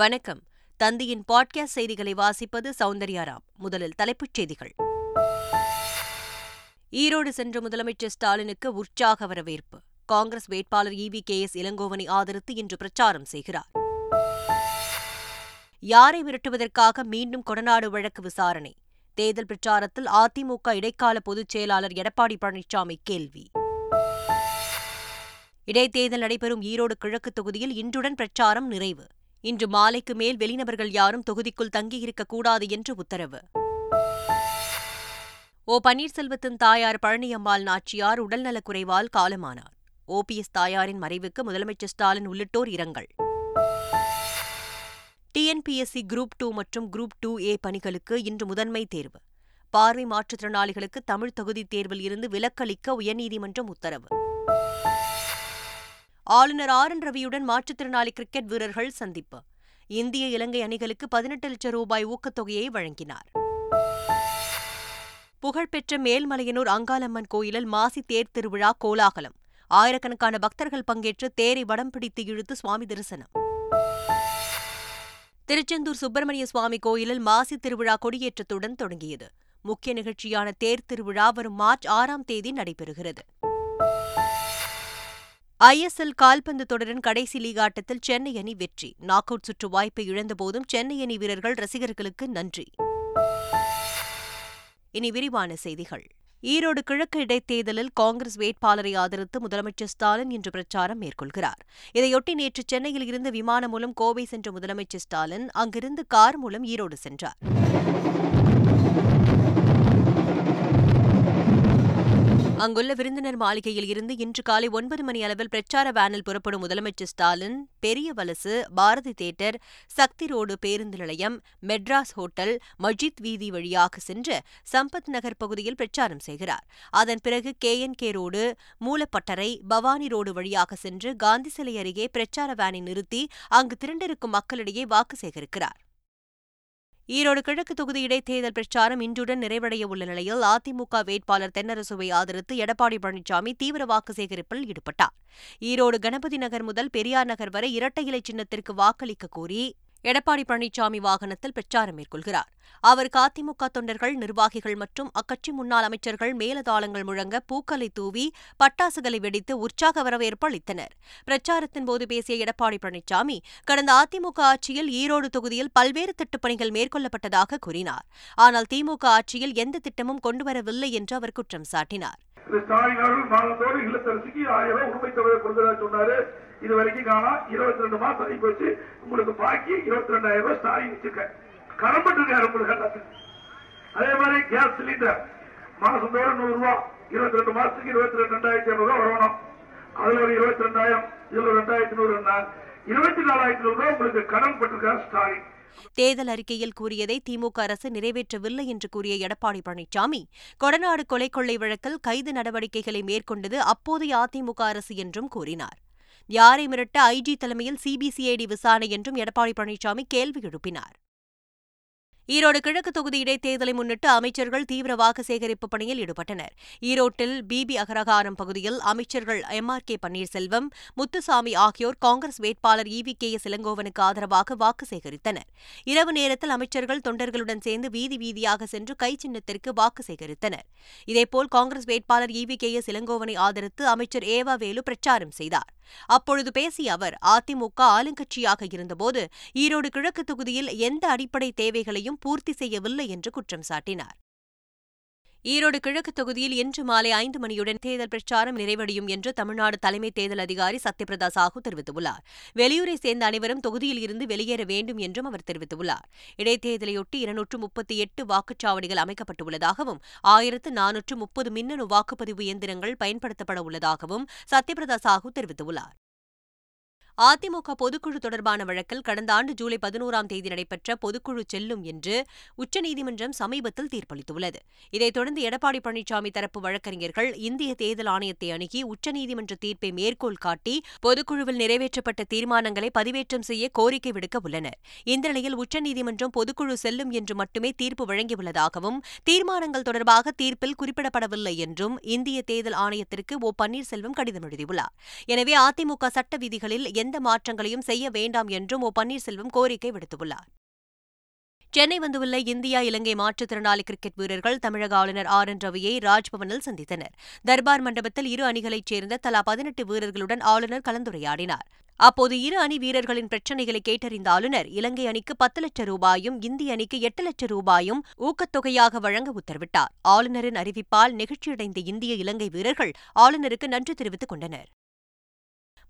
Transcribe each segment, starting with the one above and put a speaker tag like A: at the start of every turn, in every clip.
A: வணக்கம் தந்தியின் பாட்காஸ்ட் செய்திகளை வாசிப்பது சௌந்தர்யாராம் முதலில் தலைப்புச் செய்திகள் ஈரோடு சென்ற முதலமைச்சர் ஸ்டாலினுக்கு உற்சாக வரவேற்பு காங்கிரஸ் வேட்பாளர் வி கே எஸ் இளங்கோவனை ஆதரித்து இன்று பிரச்சாரம் செய்கிறார் யாரை மிரட்டுவதற்காக மீண்டும் கொடநாடு வழக்கு விசாரணை தேர்தல் பிரச்சாரத்தில் அதிமுக இடைக்கால பொதுச் செயலாளர் எடப்பாடி பழனிசாமி கேள்வி இடைத்தேர்தல் நடைபெறும் ஈரோடு கிழக்கு தொகுதியில் இன்றுடன் பிரச்சாரம் நிறைவு இன்று மாலைக்கு மேல் வெளிநபர்கள் யாரும் தொகுதிக்குள் தங்கியிருக்கக்கூடாது என்று உத்தரவு ஓ பன்னீர்செல்வத்தின் தாயார் பழனியம்மாள் நாச்சியார் உடல்நலக்குறைவால் காலமானார் ஓபிஎஸ் தாயாரின் மறைவுக்கு முதலமைச்சர் ஸ்டாலின் உள்ளிட்டோர் இரங்கல் டிஎன்பிஎஸ்சி குரூப் டூ மற்றும் குரூப் டூ ஏ பணிகளுக்கு இன்று முதன்மை தேர்வு பார்வை மாற்றுத்திறனாளிகளுக்கு தமிழ் தகுதி தேர்வில் இருந்து விலக்களிக்க உயர்நீதிமன்றம் உத்தரவு ஆளுநர் ஆர் என் ரவியுடன் மாற்றுத்திறனாளி கிரிக்கெட் வீரர்கள் சந்திப்பு இந்திய இலங்கை அணிகளுக்கு பதினெட்டு லட்சம் ரூபாய் ஊக்கத்தொகையை வழங்கினார் புகழ்பெற்ற மேல்மலையனூர் அங்காளம்மன் கோயிலில் மாசி தேர் திருவிழா கோலாகலம் ஆயிரக்கணக்கான பக்தர்கள் பங்கேற்று தேரை வடம் பிடித்து இழுத்து சுவாமி தரிசனம் திருச்செந்தூர் சுப்பிரமணிய சுவாமி கோயிலில் மாசி திருவிழா கொடியேற்றத்துடன் தொடங்கியது முக்கிய நிகழ்ச்சியான தேர் திருவிழா வரும் மார்ச் ஆறாம் தேதி நடைபெறுகிறது ஐ எஸ் எல் கால்பந்து தொடரின் கடைசி லீக் ஆட்டத்தில் சென்னை அணி வெற்றி நாக் அவுட் சுற்று வாய்ப்பை இழந்தபோதும் சென்னை அணி வீரர்கள் ரசிகர்களுக்கு நன்றி இனி விரிவான செய்திகள் ஈரோடு கிழக்கு இடைத்தேர்தலில் காங்கிரஸ் வேட்பாளரை ஆதரித்து முதலமைச்சர் ஸ்டாலின் இன்று பிரச்சாரம் மேற்கொள்கிறார் இதையொட்டி நேற்று சென்னையில் இருந்து விமானம் மூலம் கோவை சென்ற முதலமைச்சர் ஸ்டாலின் அங்கிருந்து கார் மூலம் ஈரோடு சென்றார் அங்குள்ள விருந்தினர் மாளிகையில் இருந்து இன்று காலை ஒன்பது மணி அளவில் பிரச்சார வேனில் புறப்படும் முதலமைச்சர் ஸ்டாலின் பெரிய வலசு பாரதி தேட்டர் சக்தி ரோடு பேருந்து நிலையம் மெட்ராஸ் ஹோட்டல் மஜித் வீதி வழியாக சென்று சம்பத் நகர் பகுதியில் பிரச்சாரம் செய்கிறார் அதன் பிறகு K N K road Moolapattarai Bhavani road வழியாக சென்று காந்தி சிலை அருகே பிரச்சார வேனை நிறுத்தி அங்கு திரண்டிருக்கும் மக்களிடையே வாக்கு சேகரிக்கிறார் ஈரோடு கிழக்கு தொகுதி இடைத்தேர்தல் பிரச்சாரம் இன்றுடன் நிறைவடைய உள்ள நிலையில் அதிமுக வேட்பாளர் தென்னரசுவை ஆதரித்து எடப்பாடி பழனிசாமி தீவிர வாக்கு சேகரிப்பில் ஈடுபட்டார் ஈரோடு கணபதி நகர் முதல் பெரியார் நகர் வரை இரட்டை இலை சின்னத்திற்கு வாக்களிக்க கோரி எடப்பாடி பழனிசாமி வாகனத்தில் பிரச்சாரம் மேற்கொள்கிறார் அவருக்கு அதிமுக தொண்டர்கள் நிர்வாகிகள் மற்றும் அக்கட்சி முன்னாள் அமைச்சர்கள் மேலதாளங்கள் முழங்க பூக்களை தூவி பட்டாசுகளை வெடித்து உற்சாக வரவேற்பு அளித்தனர் பிரச்சாரத்தின் போது பேசிய எடப்பாடி பழனிசாமி கடந்த அதிமுக ஆட்சியில் ஈரோடு தொகுதியில் பல்வேறு திட்டப்பணிகள் மேற்கொள்ளப்பட்டதாக கூறினார் ஆனால் திமுக ஆட்சியில் எந்த திட்டமும் கொண்டுவரவில்லை என்று அவர் குற்றம் சாட்டினார் இது வரைக்கும் காலம் இருபத்தி ரெண்டு மாசம் ஆகி போச்சு உங்களுக்கு பாக்கி இருபத்தி ரெண்டாயிரம் ரூபாய் சாரி வச்சிருக்கேன் கரம்பட்டு இருக்காரு உங்களுக்கு எல்லாத்துக்கும் அதே மாதிரி கேஸ் சிலிண்டர் மாசம் தோறும் நூறு ரூபாய் இருபத்தி ரெண்டு மாசத்துக்கு இருபத்தி ரெண்டு ரெண்டாயிரத்தி ஐநூறு ரூபாய் வரணும் அதுல ஒரு இருபத்தி ரெண்டாயிரம் இதுல ரெண்டாயிரத்தி நூறு இருபத்தி நாலாயிரத்தி நூறு ரூபாய் உங்களுக்கு கடன் பட்டிருக்காரு ஸ்டாலின் தேர்தல் அறிக்கையில் கூறியதை திமுக அரசு நிறைவேற்றவில்லை என்று கூறிய எடப்பாடி பழனிசாமி கொடநாடு கொலை கொள்ளை வழக்கில் கைது நடவடிக்கைகளை மேற்கொண்டது அப்போதைய அதிமுக அரசு என்றும் கூறினார் யாரை மிரட்ட ஐஜி தலைமையில் சிபிசிஐடி விசாரணை என்றும் எடப்பாடி பழனிசாமி கேள்வி எழுப்பினார் ஈரோடு கிழக்கு தொகுதி இடைத்தேர்தலை முன்னிட்டு அமைச்சர்கள் தீவிர வாக்கு சேகரிப்பு பணியில் ஈடுபட்டனர் ஈரோட்டில் பிபி அகரகாரம் பகுதியில் அமைச்சர்கள் M R K Panneerselvam Muthusamy ஆகியோர் காங்கிரஸ் வேட்பாளர் வி கே எஸ் இளங்கோவனுக்கு ஆதரவாக வாக்கு சேகரித்தனர் இரவு நேரத்தில் அமைச்சர்கள் தொண்டர்களுடன் சேர்ந்து வீதி வீதியாக சென்று கை சின்னத்திற்கு வாக்கு சேகரித்தனர் இதேபோல் காங்கிரஸ் வேட்பாளர் வி கே எஸ் இளங்கோவனை ஆதரித்து அமைச்சர் ஏவா வேலு பிரச்சாரம் செய்தார் அப்பொழுது பேசிய அவர் அதிமுக ஆளுங்கட்சியாக இருந்தபோது ஈரோடு கிழக்கு தொகுதியில் எந்த அடிப்படை தேவைகளையும் பூர்த்தி செய்யவில்லை என்று குற்றம் சாட்டினார் ஈரோடு கிழக்கு தொகுதியில் இன்று மாலை ஐந்து மணியுடன் தேர்தல் பிரச்சாரம் நிறைவடையும் என்று தமிழ்நாடு தலைமை தேர்தல் அதிகாரி சத்யபிரதா சாஹூ தெரிவித்துள்ளார் வெளியூரை சேர்ந்த அனைவரும் தொகுதியில் இருந்து வெளியேற வேண்டும் என்றும் அவர் தெரிவித்துள்ளார் இடைத்தேர்தலையொட்டி இருநூற்று முப்பத்தி எட்டு வாக்குச்சாவடிகள் அமைக்கப்பட்டுள்ளதாகவும் ஆயிரத்து நானூற்று முப்பது மின்னணு வாக்குப்பதிவு இயந்திரங்கள் பயன்படுத்தப்பட உள்ளதாகவும் சத்யபிரதா சாஹூ தெரிவித்துள்ளார் அதிமுக பொதுக்குழு தொடர்பான வழக்கில் கடந்த ஆண்டு ஜூலை பதினோராம் தேதி நடைபெற்ற பொதுக்குழு செல்லும் என்று உச்சநீதிமன்றம் சமீபத்தில் தீர்ப்பளித்துள்ளது இதைத் தொடர்ந்து எடப்பாடி பழனிசாமி தரப்பு வழக்கறிஞர்கள் இந்திய தேர்தல் ஆணையத்தை அணுகி உச்சநீதிமன்ற தீர்ப்பை மேற்கோள் காட்டி பொதுக்குழுவில் நிறைவேற்றப்பட்ட தீர்மானங்களை பதிவேற்றம் செய்ய கோரிக்கை விடுக்க உள்ளனர் இந்த நிலையில் உச்சநீதிமன்றம் பொதுக்குழு செல்லும் என்று மட்டுமே தீர்ப்பு வழங்கியுள்ளதாகவும் தீர்மானங்கள் தொடர்பாக தீர்ப்பில் குறிப்பிடப்படவில்லை என்றும் இந்திய தேர்தல் ஆணையத்திற்கு ஓ பன்னீர்செல்வம் கடிதம் எழுதியுள்ளார் எனவே அதிமுக சட்ட விதிகளில் எந்த எந்த மாற்றங்களையும் செய்ய வேண்டாம் என்றும் ஓ பன்னீர்செல்வம் கோரிக்கை விடுத்துள்ளார் சென்னை வந்துள்ள இந்தியா இலங்கை மாற்றுத்திறனாளி கிரிக்கெட் வீரர்கள் தமிழக ஆளுநர் ஆர் என் ரவியை ராஜ்பவனில் சந்தித்தனர் தர்பார் மண்டபத்தில் இரு அணிகளைச் சேர்ந்த தலா பதினெட்டு வீரர்களுடன் ஆளுநர் கலந்துரையாடினார் அப்போது இரு அணி வீரர்களின் பிரச்சினைகளை கேட்டறிந்த ஆளுநர் இலங்கை அணிக்கு பத்து லட்சம் ரூபாயும் இந்திய அணிக்கு எட்டு லட்சம் ரூபாயும் ஊக்கத்தொகையாக வழங்க உத்தரவிட்டார் ஆளுநரின் அறிவிப்பால் நெகிழ்ச்சியடைந்த இந்திய இலங்கை வீரர்கள் ஆளுநருக்கு நன்றி தெரிவித்துக் கொண்டனர்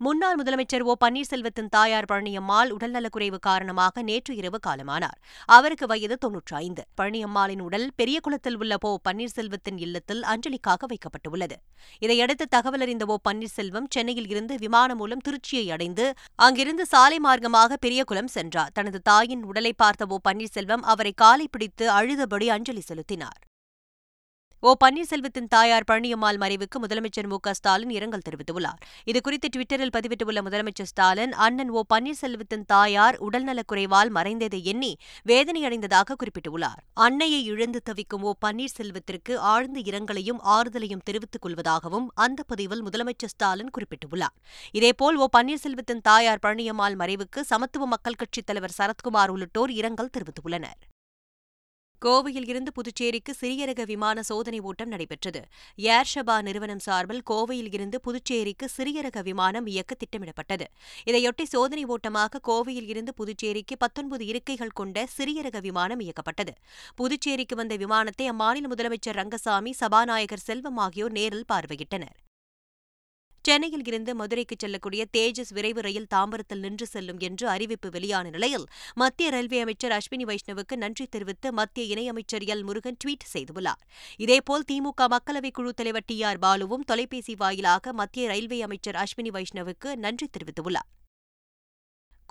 A: முன்னாள் முதலமைச்சர் ஓ பன்னீர்செல்வத்தின் தாயார் பழனியம்மாள் உடல்நலக்குறைவு காரணமாக நேற்று இரவு காலமானார் அவருக்கு வயது தொன்னூற்றி ஐந்து பழனியம்மாளின் உடல் பெரியகுளத்தில் உள்ள ஓ பன்னீர்செல்வத்தின் இல்லத்தில் அஞ்சலிக்காக வைக்கப்பட்டுள்ளது இதையடுத்து தகவல் அறிந்த ஓ பன்னீர்செல்வம் சென்னையில் இருந்து விமானம் மூலம் திருச்சியை அடைந்து அங்கிருந்து சாலை மார்க்கமாக பெரியகுளம் சென்றார் தனது தாயின் உடலை பார்த்த ஓ பன்னீர்செல்வம் அவரை காலை பிடித்து அழுதபடி அஞ்சலி செலுத்தினார் ஓ பன்னீர்செல்வத்தின் தாயார் பழனியம்மாள் மறைவுக்கு முதலமைச்சர் மு ஸ்டாலின் இரங்கல் தெரிவித்துள்ளார் இதுகுறித்து டுவிட்டரில் பதிவிட்டுள்ள முதலமைச்சர் ஸ்டாலின் அண்ணன் ஓ பன்னீர்செல்வத்தின் தாயார் உடல்நலக்குறைவால் மறைந்ததை எண்ணி வேதனையடைந்ததாக குறிப்பிட்டுள்ளார் அன்னையை இழந்து தவிக்கும் ஓ பன்னீர்செல்வத்திற்கு ஆழ்ந்த இரங்கலையும் ஆறுதலையும் தெரிவித்துக் கொள்வதாகவும் அந்த பதிவில் முதலமைச்சர் ஸ்டாலின் குறிப்பிட்டுள்ளார் இதேபோல் ஓ பன்னீர்செல்வத்தின் தாயார் பழனியம்மாள் மறைவுக்கு சமத்துவ மக்கள் கட்சித் தலைவர் சரத்குமார் உள்ளிட்டோர் இரங்கல் தெரிவித்துள்ளனர் கோவையில் இருந்து புதுச்சேரிக்கு சிறிய ரக விமான சோதனை ஓட்டம் நடைபெற்றது ஏர் ஷபா நிறுவனம் சார்பில் கோவையில் இருந்து புதுச்சேரிக்கு சிறிய ரக விமானம் இயக்க திட்டமிடப்பட்டது இதையொட்டி சோதனை ஓட்டமாக கோவையில் இருந்து புதுச்சேரிக்கு பத்தொன்பது இருக்கைகள் கொண்ட சிறிய ரக விமானம் இயக்கப்பட்டது புதுச்சேரிக்கு வந்த விமானத்தை அம்மாநில முதலமைச்சர் ரங்கசாமி சபாநாயகர் செல்வம் ஆகியோர் நேரில் பார்வையிட்டனர் சென்னையில் இருந்து மதுரைக்கு செல்லக்கூடிய தேஜஸ் விரைவு ரயில் தாம்பரத்தில் நின்று செல்லும் என்று அறிவிப்பு வெளியான நிலையில் மத்திய ரயில்வே அமைச்சர் அஸ்வினி வைஷ்ணவுக்கு நன்றி தெரிவித்து மத்திய இணையமைச்சர் எல் முருகன் ட்வீட் செய்துள்ளார் இதேபோல் திமுக மக்களவைக் குழு தலைவர் டி ஆர் பாலுவும் தொலைபேசி வாயிலாக மத்திய ரயில்வே அமைச்சர் அஸ்வினி வைஷ்ணவுக்கு நன்றி தெரிவித்துள்ளார்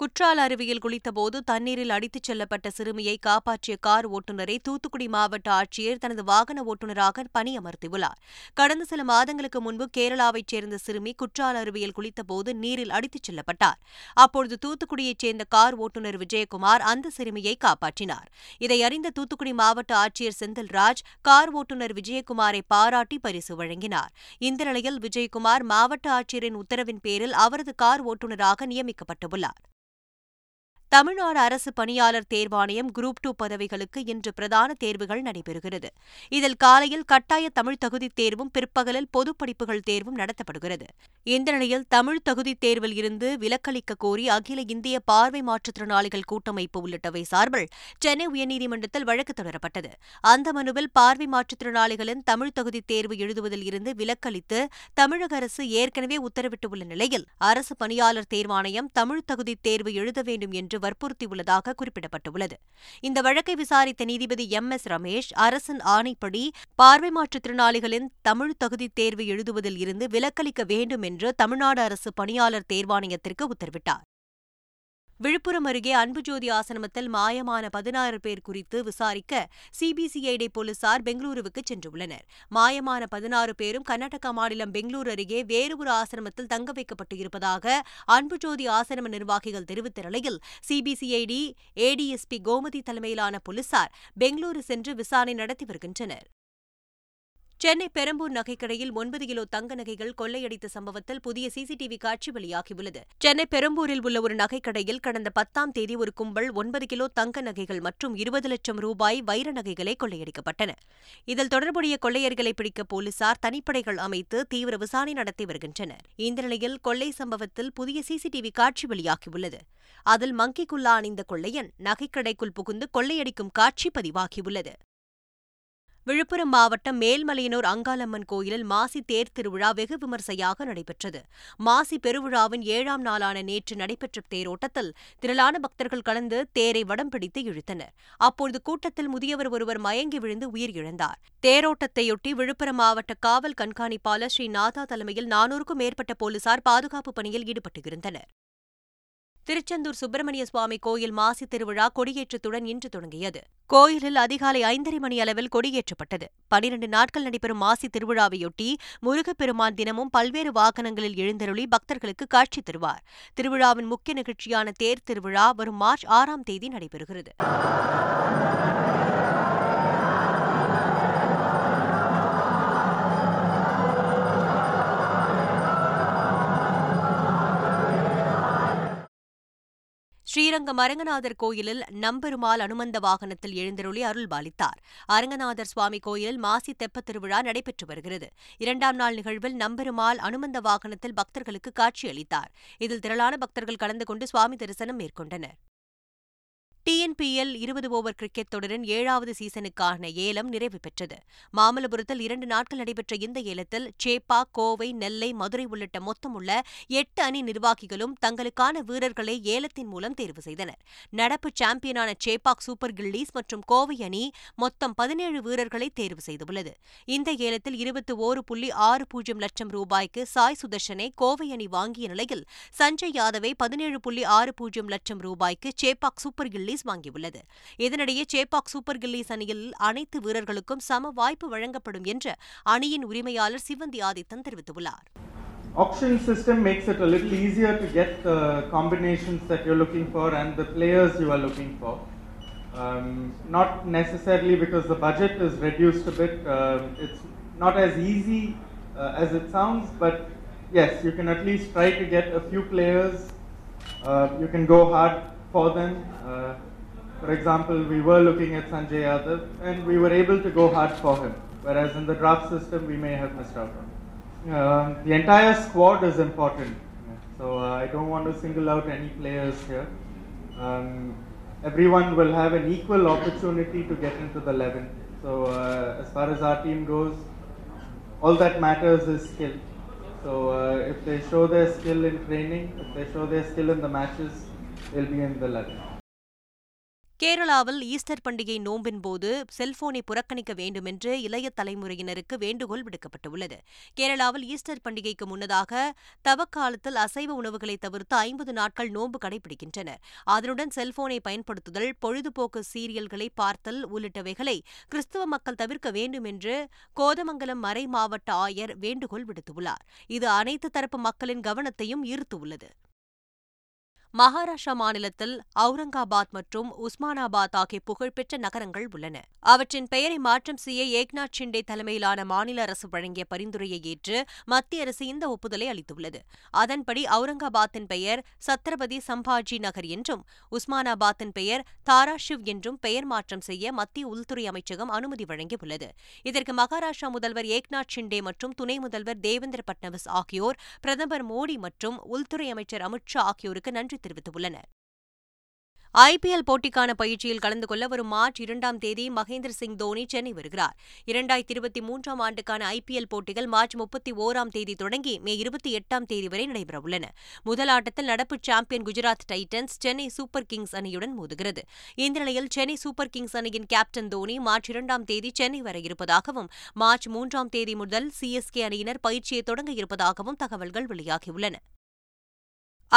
A: குற்றால அருவியில் குளித்தபோது தண்ணீரில் அடித்துச் செல்லப்பட்ட சிறுமியை காப்பாற்றிய கார் ஓட்டுநரை தூத்துக்குடி மாவட்ட ஆட்சியர் தனது வாகன ஓட்டுநராக பணியமர்த்தியுள்ளார் கடந்த சில மாதங்களுக்கு முன்பு கேரளாவைச் சேர்ந்த சிறுமி குற்றால அருவியில் குளித்தபோது நீரில் அடித்துச் செல்லப்பட்டார் அப்பொழுது தூத்துக்குடியைச் சேர்ந்த கார் ஓட்டுநர் விஜயகுமார் அந்த சிறுமியை காப்பாற்றினார் இதை அறிந்த தூத்துக்குடி மாவட்ட ஆட்சியர் செந்தில்ராஜ் கார் ஓட்டுநர் விஜயகுமாரை பாராட்டி பரிசு வழங்கினார் இந்த நிலையில் விஜயகுமார் மாவட்ட ஆட்சியரின் உத்தரவின் பேரில் அவரது கார் ஓட்டுநராக நியமிக்கப்பட்டுள்ளார் தமிழ்நாடு அரசு பணியாளர் தேர்வாணையம் குரூப் டூ பதவிகளுக்கு இன்று பிரதான தேர்வுகள் நடைபெறுகிறது இதில் காலையில் கட்டாய தமிழ் தகுதித் தேர்வும் பிற்பகலில் பொதுப் படிப்புகள் தேர்வும் நடத்தப்படுகிறது இந்த நிலையில் தமிழ் தகுதித் தேர்வில் இருந்து விலக்களிக்க கோரி அகில இந்திய பார்வை மாற்றுத்திறனாளிகள் கூட்டமைப்பு உள்ளிட்டவை சார்பில் சென்னை உயர்நீதிமன்றத்தில் வழக்கு தொடரப்பட்டது அந்த மனுவில் பார்வை மாற்றுத்திறனாளிகளின் தமிழ் தகுதித் தேர்வு எழுதுவதில் இருந்து விலக்களித்து தமிழக அரசு ஏற்கனவே உத்தரவிட்டுள்ள நிலையில் அரசு பணியாளர் தேர்வாணையம் தமிழ் தகுதித் தேர்வு எழுத வேண்டும் என்று வற்புறுத்தியுள்ளதாக குறிப்பிடப்பட்டுள்ளது இந்த வழக்கை விசாரித்த நீதிபதி எம் எஸ் ரமேஷ் அரசின் ஆணைப்படி பார்வை மாற்றுத்திறனாளிகளின் தமிழ் தகுதித் தேர்வு எழுதுவதில் இருந்து விலக்களிக்க வேண்டும் என்று தமிழ்நாடு அரசு பணியாளர் தேர்வாணையத்திற்கு உத்தரவிட்டார் விழுப்புரம் அருகே அன்புஜோதி ஆசிரமத்தில் மாயமான பதினாறு பேர் குறித்து விசாரிக்க சிபிசிஐடி போலீசார் பெங்களூருவுக்கு சென்றுள்ளனர் மாயமான பதினாறு பேரும் கர்நாடக மாநிலம் பெங்களூரு அருகே வேறு ஒரு ஆசிரமத்தில் தங்க வைக்கப்பட்டு இருப்பதாக அன்புஜோதி ஆசிரம நிர்வாகிகள் தெரிவித்த நிலையில் சிபிசிஐடி ஏடிஎஸ்பி கோமதி தலைமையிலான போலீசார் பெங்களூரு சென்று விசாரணை நடத்தி வருகின்றனர் சென்னை பெரம்பூர் நகைக்கடையில் ஒன்பது கிலோ தங்க நகைகள் கொள்ளையடித்த சம்பவத்தில் புதிய சிசிடிவி காட்சி வெளியாகியுள்ளது சென்னை பெரம்பூரில் உள்ள ஒரு நகைக்கடையில் கடந்த பத்தாம் தேதி ஒரு கும்பல் ஒன்பது கிலோ தங்க நகைகள் மற்றும் இருபது லட்சம் ரூபாய் வைர நகைகளை கொள்ளையடிக்கப்பட்டன இதில் தொடர்புடைய கொள்ளையர்களை பிடிக்க போலீசார் தனிப்படைகள் அமைத்து தீவிர விசாரணை நடத்தி வருகின்றனர் இந்த நிலையில் கொள்ளை சம்பவத்தில் புதிய சிசிடிவி காட்சி வெளியாகியுள்ளது அதில் மங்கிக்குள்ளா அணிந்த கொள்ளையன் நகைக்கடைக்குள் புகுந்து கொள்ளையடிக்கும் காட்சி பதிவாகியுள்ளது விழுப்புரம் மாவட்டம் மேல்மலையனூர் அங்காளம்மன் கோயிலில் மாசி தேர் திருவிழா வெகு விமர்சையாக நடைபெற்றது மாசி பெருவிழாவின் ஏழாம் நாளான நேற்று நடைபெற்ற தேரோட்டத்தில் திரளான பக்தர்கள் கலந்து தேரை வடம் பிடித்து இழுத்தனர் அப்போது கூட்டத்தில் முதியவர் ஒருவர் மயங்கி விழுந்து உயிரிழந்தார் தேரோட்டத்தையொட்டி விழுப்புரம் மாவட்ட காவல் கண்காணிப்பாளர் ஸ்ரீநாதா தலைமையில் நானூறுக்கும் மேற்பட்ட போலீசார் பாதுகாப்பு பணியில் ஈடுபட்டு இருந்தனர் திருச்செந்தூர் சுப்பிரமணிய சுவாமி கோயில் மாசி திருவிழா கொடியேற்றத்துடன் இன்று தொடங்கியது கோயிலில் அதிகாலை ஐந்தரை மணி அளவில் கொடியேற்றப்பட்டது பனிரண்டு நாட்கள் நடைபெறும் மாசி திருவிழாவையொட்டி முருகப்பெருமான் தினமும் பல்வேறு வாகனங்களில் எழுந்தருளி பக்தர்களுக்கு காட்சி தருவார் திருவிழாவின் முக்கிய நிகழ்ச்சியான தேர் திருவிழா வரும் மார்ச் ஆறாம் தேதி நடைபெறுகிறது ஸ்ரீரங்கம் அரங்கநாதர் கோயிலில் நம்பெருமாள் அனுமந்த வாகனத்தில் எழுந்தருளி அருள்பாலித்தார் அரங்கநாதர் சுவாமி கோயிலில் மாசி தெப்பத் திருவிழா நடைபெற்று வருகிறது இரண்டாம் நாள் நிகழ்வில் நம்பெருமாள் அனுமந்த வாகனத்தில் பக்தர்களுக்கு காட்சியளித்தார் இதில் திரளான பக்தர்கள் கலந்து கொண்டு சுவாமி தரிசனம் மேற்கொண்டனர் டிஎன்பிஎல் இருபது ஓவர் கிரிக்கெட் தொடரின் ஏழாவது சீசனுக்கான ஏலம் நிறைவு பெற்றது மாமல்லபுரத்தில் இரண்டு நாட்கள் நடைபெற்ற இந்த ஏலத்தில் சேப்பா கோவை நெல்லை மதுரை உள்ளிட்ட மொத்தமுள்ள எட்டு அணி நிர்வாகிகளும் தங்களுக்கான வீரர்களை ஏலத்தின் மூலம் தேர்வு செய்தனர் நடப்பு சாம்பியனான சேப்பாக் சூப்பர் கில்லிஸ் மற்றும் கோவை அணி மொத்தம் பதினேழு வீரர்களை தேர்வு செய்துள்ளது இந்த ஏலத்தில் இருபத்தி ஓரு புள்ளி ஆறு பூஜ்ஜியம் லட்சம் ரூபாய்க்கு சாய் சுதர்ஷனை கோவை அணி வாங்கிய நிலையில் சஞ்சய் யாதவை பதினேழு புள்ளி ஆறு பூஜ்ஜியம் லட்சம் ரூபாய்க்கு சேப்பாக் சூப்பர் கில்லி கில்லிஸ் வாங்கியுள்ளது இதனிடையே சேப்பாக் சூப்பர் கில்லிஸ் அணியில் அனைத்து வீரர்களுக்கும் சம வாய்ப்பு வழங்கப்படும் என்று அணியின் உரிமையாளர் சிவந்தி
B: ஆதித்தன் தெரிவித்துள்ளார் auction system makes it a little easier to get the combinations that you're looking for and the players you are looking for um, not necessarily because the budget is reduced a bit uh, it's not as easy uh, as it sounds but yes, you can at least try to get a few players. Uh, you can go hard for them. Uh, for example, we were looking at Sanjay Yadav and we were able to go hard for him, whereas in the draft system we may have missed out on. Uh, the entire squad is important, so uh, I don't want to single out any players here. Um, everyone will have an equal opportunity to get into the 11. So uh, as far as our team goes, all that matters is skill. So uh, if they show their skill in training, if they show their skill in the matches, கேரளாவில் Easter பண்டிகை நோன்பின் போது செல்போனை புறக்கணிக்க வேண்டும் என்று இளைய தலைமுறையினருக்கு வேண்டுகோள் விடுக்கப்பட்டுள்ளது கேரளாவில் ஈஸ்டர் பண்டிகைக்கு முன்னதாக தவக்காலத்தில் அசைவ உணவுகளை தவிர்த்து ஐம்பது நாட்கள் நோன்பு கடைபிடிக்கின்றனர் அதனுடன் செல்போனை பயன்படுத்துதல் பொழுதுபோக்கு சீரியல்களை பார்த்தல் உள்ளிட்டவைகளை கிறிஸ்துவ மக்கள் தவிர்க்க வேண்டும் என்று கோதமங்கலம் மறை மாவட்ட ஆயர் வேண்டுகோள் விடுத்துள்ளார் இது அனைத்து தரப்பு மக்களின் கவனத்தையும் ஈர்த்துள்ளது மகாராஷ்டிரா மாநிலத்தில் அவுரங்காபாத் மற்றும் உஸ்மானாபாத் ஆகிய புகழ்பெற்ற நகரங்கள் உள்ளன அவற்றின் பெயரை மாற்றம் செய்ய ஏக்நாத் ஷிண்டே தலைமையிலான மாநில அரசு வழங்கிய பரிந்துரையை ஏற்று மத்திய அரசு இந்த ஒப்புதலை அளித்துள்ளது அதன்படி அவுரங்காபாத்தின் பெயர் சத்ரபதி சம்பாஜி நகர் என்றும் உஸ்மானாபாத்தின் பெயர் தாராஷிவ் என்றும் பெயர் மாற்றம் செய்ய மத்திய உள்துறை அமைச்சகம் அனுமதி வழங்கியுள்ளது இதற்கு மகாராஷ்டிரா முதல்வர் ஏக்நாத் ஷிண்டே மற்றும் துணை முதல்வர் தேவேந்திர பட்னவிஸ் ஆகியோர் பிரதமர் மோடி மற்றும் உள்துறை அமைச்சர் அமித் ஷா ஆகியோருக்கு நன்றி தெரிவித்துள்ளனர் ஐபிஎல் போட்டிக்கான பயிற்சியில் கலந்து கொள்ள வரும் மார்ச் இரண்டாம் தேதி மகேந்திர சிங் தோனி சென்னை வருகிறார் இரண்டாயிரத்தி இருபத்தி மூன்றாம் ஆண்டுக்கான ஐபிஎல் போட்டிகள் மார்ச் முப்பத்தி ஓராம் தேதி தொடங்கி மே இருபத்தி எட்டாம் தேதி வரை நடைபெறவுள்ளன முதல் ஆட்டத்தில் நடப்பு champion Gujarat Titans Chennai Super Kings அணியுடன் மோதுகிறது இந்த நிலையில் சென்னை சூப்பர் கிங்ஸ் அணியின் கேப்டன் தோனி மார்ச் இரண்டாம் தேதி சென்னை வர இருப்பதாகவும் மார்ச் மூன்றாம் தேதி முதல் சிஎஸ்கே அணியினர் பயிற்சியை தொடங்க இருப்பதாகவும் தகவல்கள் வெளியாகியுள்ளன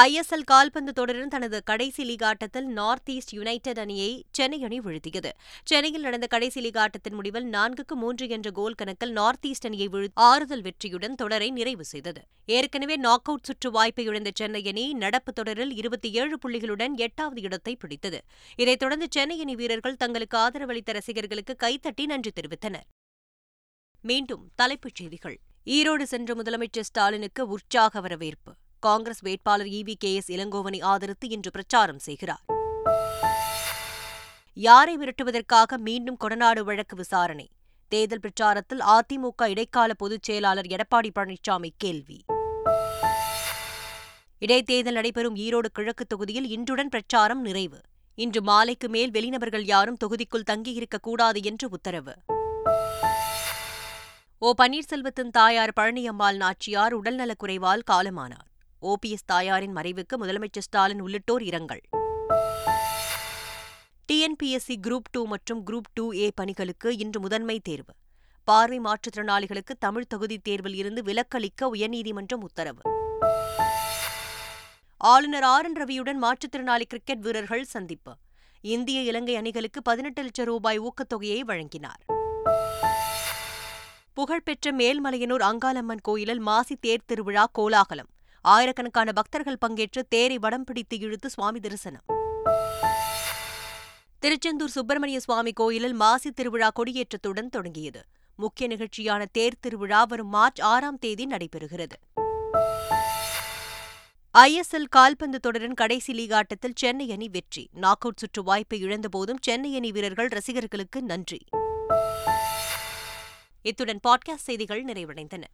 B: ஐ எஸ் எல் கால்பந்து தொடரின் தனது கடைசி லீக் ஆட்டத்தில் நார்த் ஈஸ்ட் யுனைடெட் அணியை சென்னை அணி வீழ்த்தியது சென்னையில் நடந்த கடைசி லீக் ஆட்டத்தின் முடிவில் நான்குக்கு மூன்று என்ற கோல் கணக்கில் நார்த் ஈஸ்ட் அணியை வீழ்த்தி ஆறுதல் வெற்றியுடன் தொடரை நிறைவு செய்தது ஏற்கனவே நாக் அவுட் சுற்று வாய்ப்பை இழந்த சென்னை அணி நடப்பு தொடரில் இருபத்தி ஏழு புள்ளிகளுடன் எட்டாவது இடத்தை பிடித்தது இதைத் தொடர்ந்து சென்னை அணி வீரர்கள் தங்களுக்கு ஆதரவளித்த ரசிகர்களுக்கு கைத்தட்டி நன்றி தெரிவித்தனர் மீண்டும் தலைப்புச் செய்திகள் ஈரோடு சென்ற முதலமைச்சர் ஸ்டாலினுக்கு உற்சாக வரவேற்பு காங்கிரஸ் வேட்பாளர் வி கே எஸ் இளங்கோவனை ஆதரித்து இன்று பிரச்சாரம் செய்கிறார் யாரை மிரட்டுவதற்காக மீண்டும் கொடநாடு வழக்கு விசாரணை தேர்தல் பிரச்சாரத்தில் அதிமுக இடைக்கால பொதுச் செயலாளர் எடப்பாடி பழனிசாமி கேள்வி இடைத்தேர்தல் நடைபெறும் ஈரோடு கிழக்கு தொகுதியில் இன்றுடன் பிரச்சாரம் நிறைவு இன்று மாலைக்கு மேல் வெளிநபர்கள் யாரும் தொகுதிக்குள் தங்கியிருக்கக்கூடாது என்று உத்தரவு ஓ பன்னீர்செல்வத்தின் தாயார் பழனியம்மாள் நாச்சியார் உடல்நலக்குறைவால் காலமானார் ஓபிஎஸ் தாயாரின் மறைவுக்கு முதலமைச்சர் ஸ்டாலின் உள்ளிட்டோர் இரங்கல் டிஎன்பிஎஸ்சி குரூப் டூ மற்றும் குரூப் டூ ஏ பணிகளுக்கு இன்று முதன்மை தேர்வு பார்வை மாற்றுத்திறனாளிகளுக்கு தமிழ் தகுதி தேர்வில் இருந்து விலக்களிக்க உயர்நீதிமன்றம் உத்தரவு ஆளுநர் ஆர் என் ரவியுடன் மாற்றுத்திறனாளி கிரிக்கெட் வீரர்கள் சந்திப்பு இந்திய இலங்கை அணிகளுக்கு பதினெட்டு லட்சம் ரூபாய் ஊக்கத்தொகையை வழங்கினார் புகழ்பெற்ற மேல்மலையனூர் அங்காளம்மன் கோயிலில் மாசி தேர் திருவிழா கோலாகலம் ஆயிரக்கணக்கான பக்தர்கள் பங்கேற்று தேரை வடம் பிடித்து இழுத்து சுவாமி தரிசனம் திருச்செந்தூர் சுப்பிரமணிய சுவாமி கோயிலில் மாசி திருவிழா கொடியேற்றத்துடன் தொடங்கியது முக்கிய நிகழ்ச்சியான தேர் திருவிழா வரும் மார்ச் ஆறாம் தேதி நடைபெறுகிறது ஐஎஸ்எல் கால்பந்து தொடரின் கடைசி லீக் ஆட்டத்தில் சென்னை அணி வெற்றி நாக் அவுட் சுற்று வாய்ப்பை இழந்தபோதும் சென்னை அணி வீரர்கள் ரசிகர்களுக்கு நன்றி இத்துடன் பாட்காஸ்ட் செய்திகள் நிறைவடைந்தன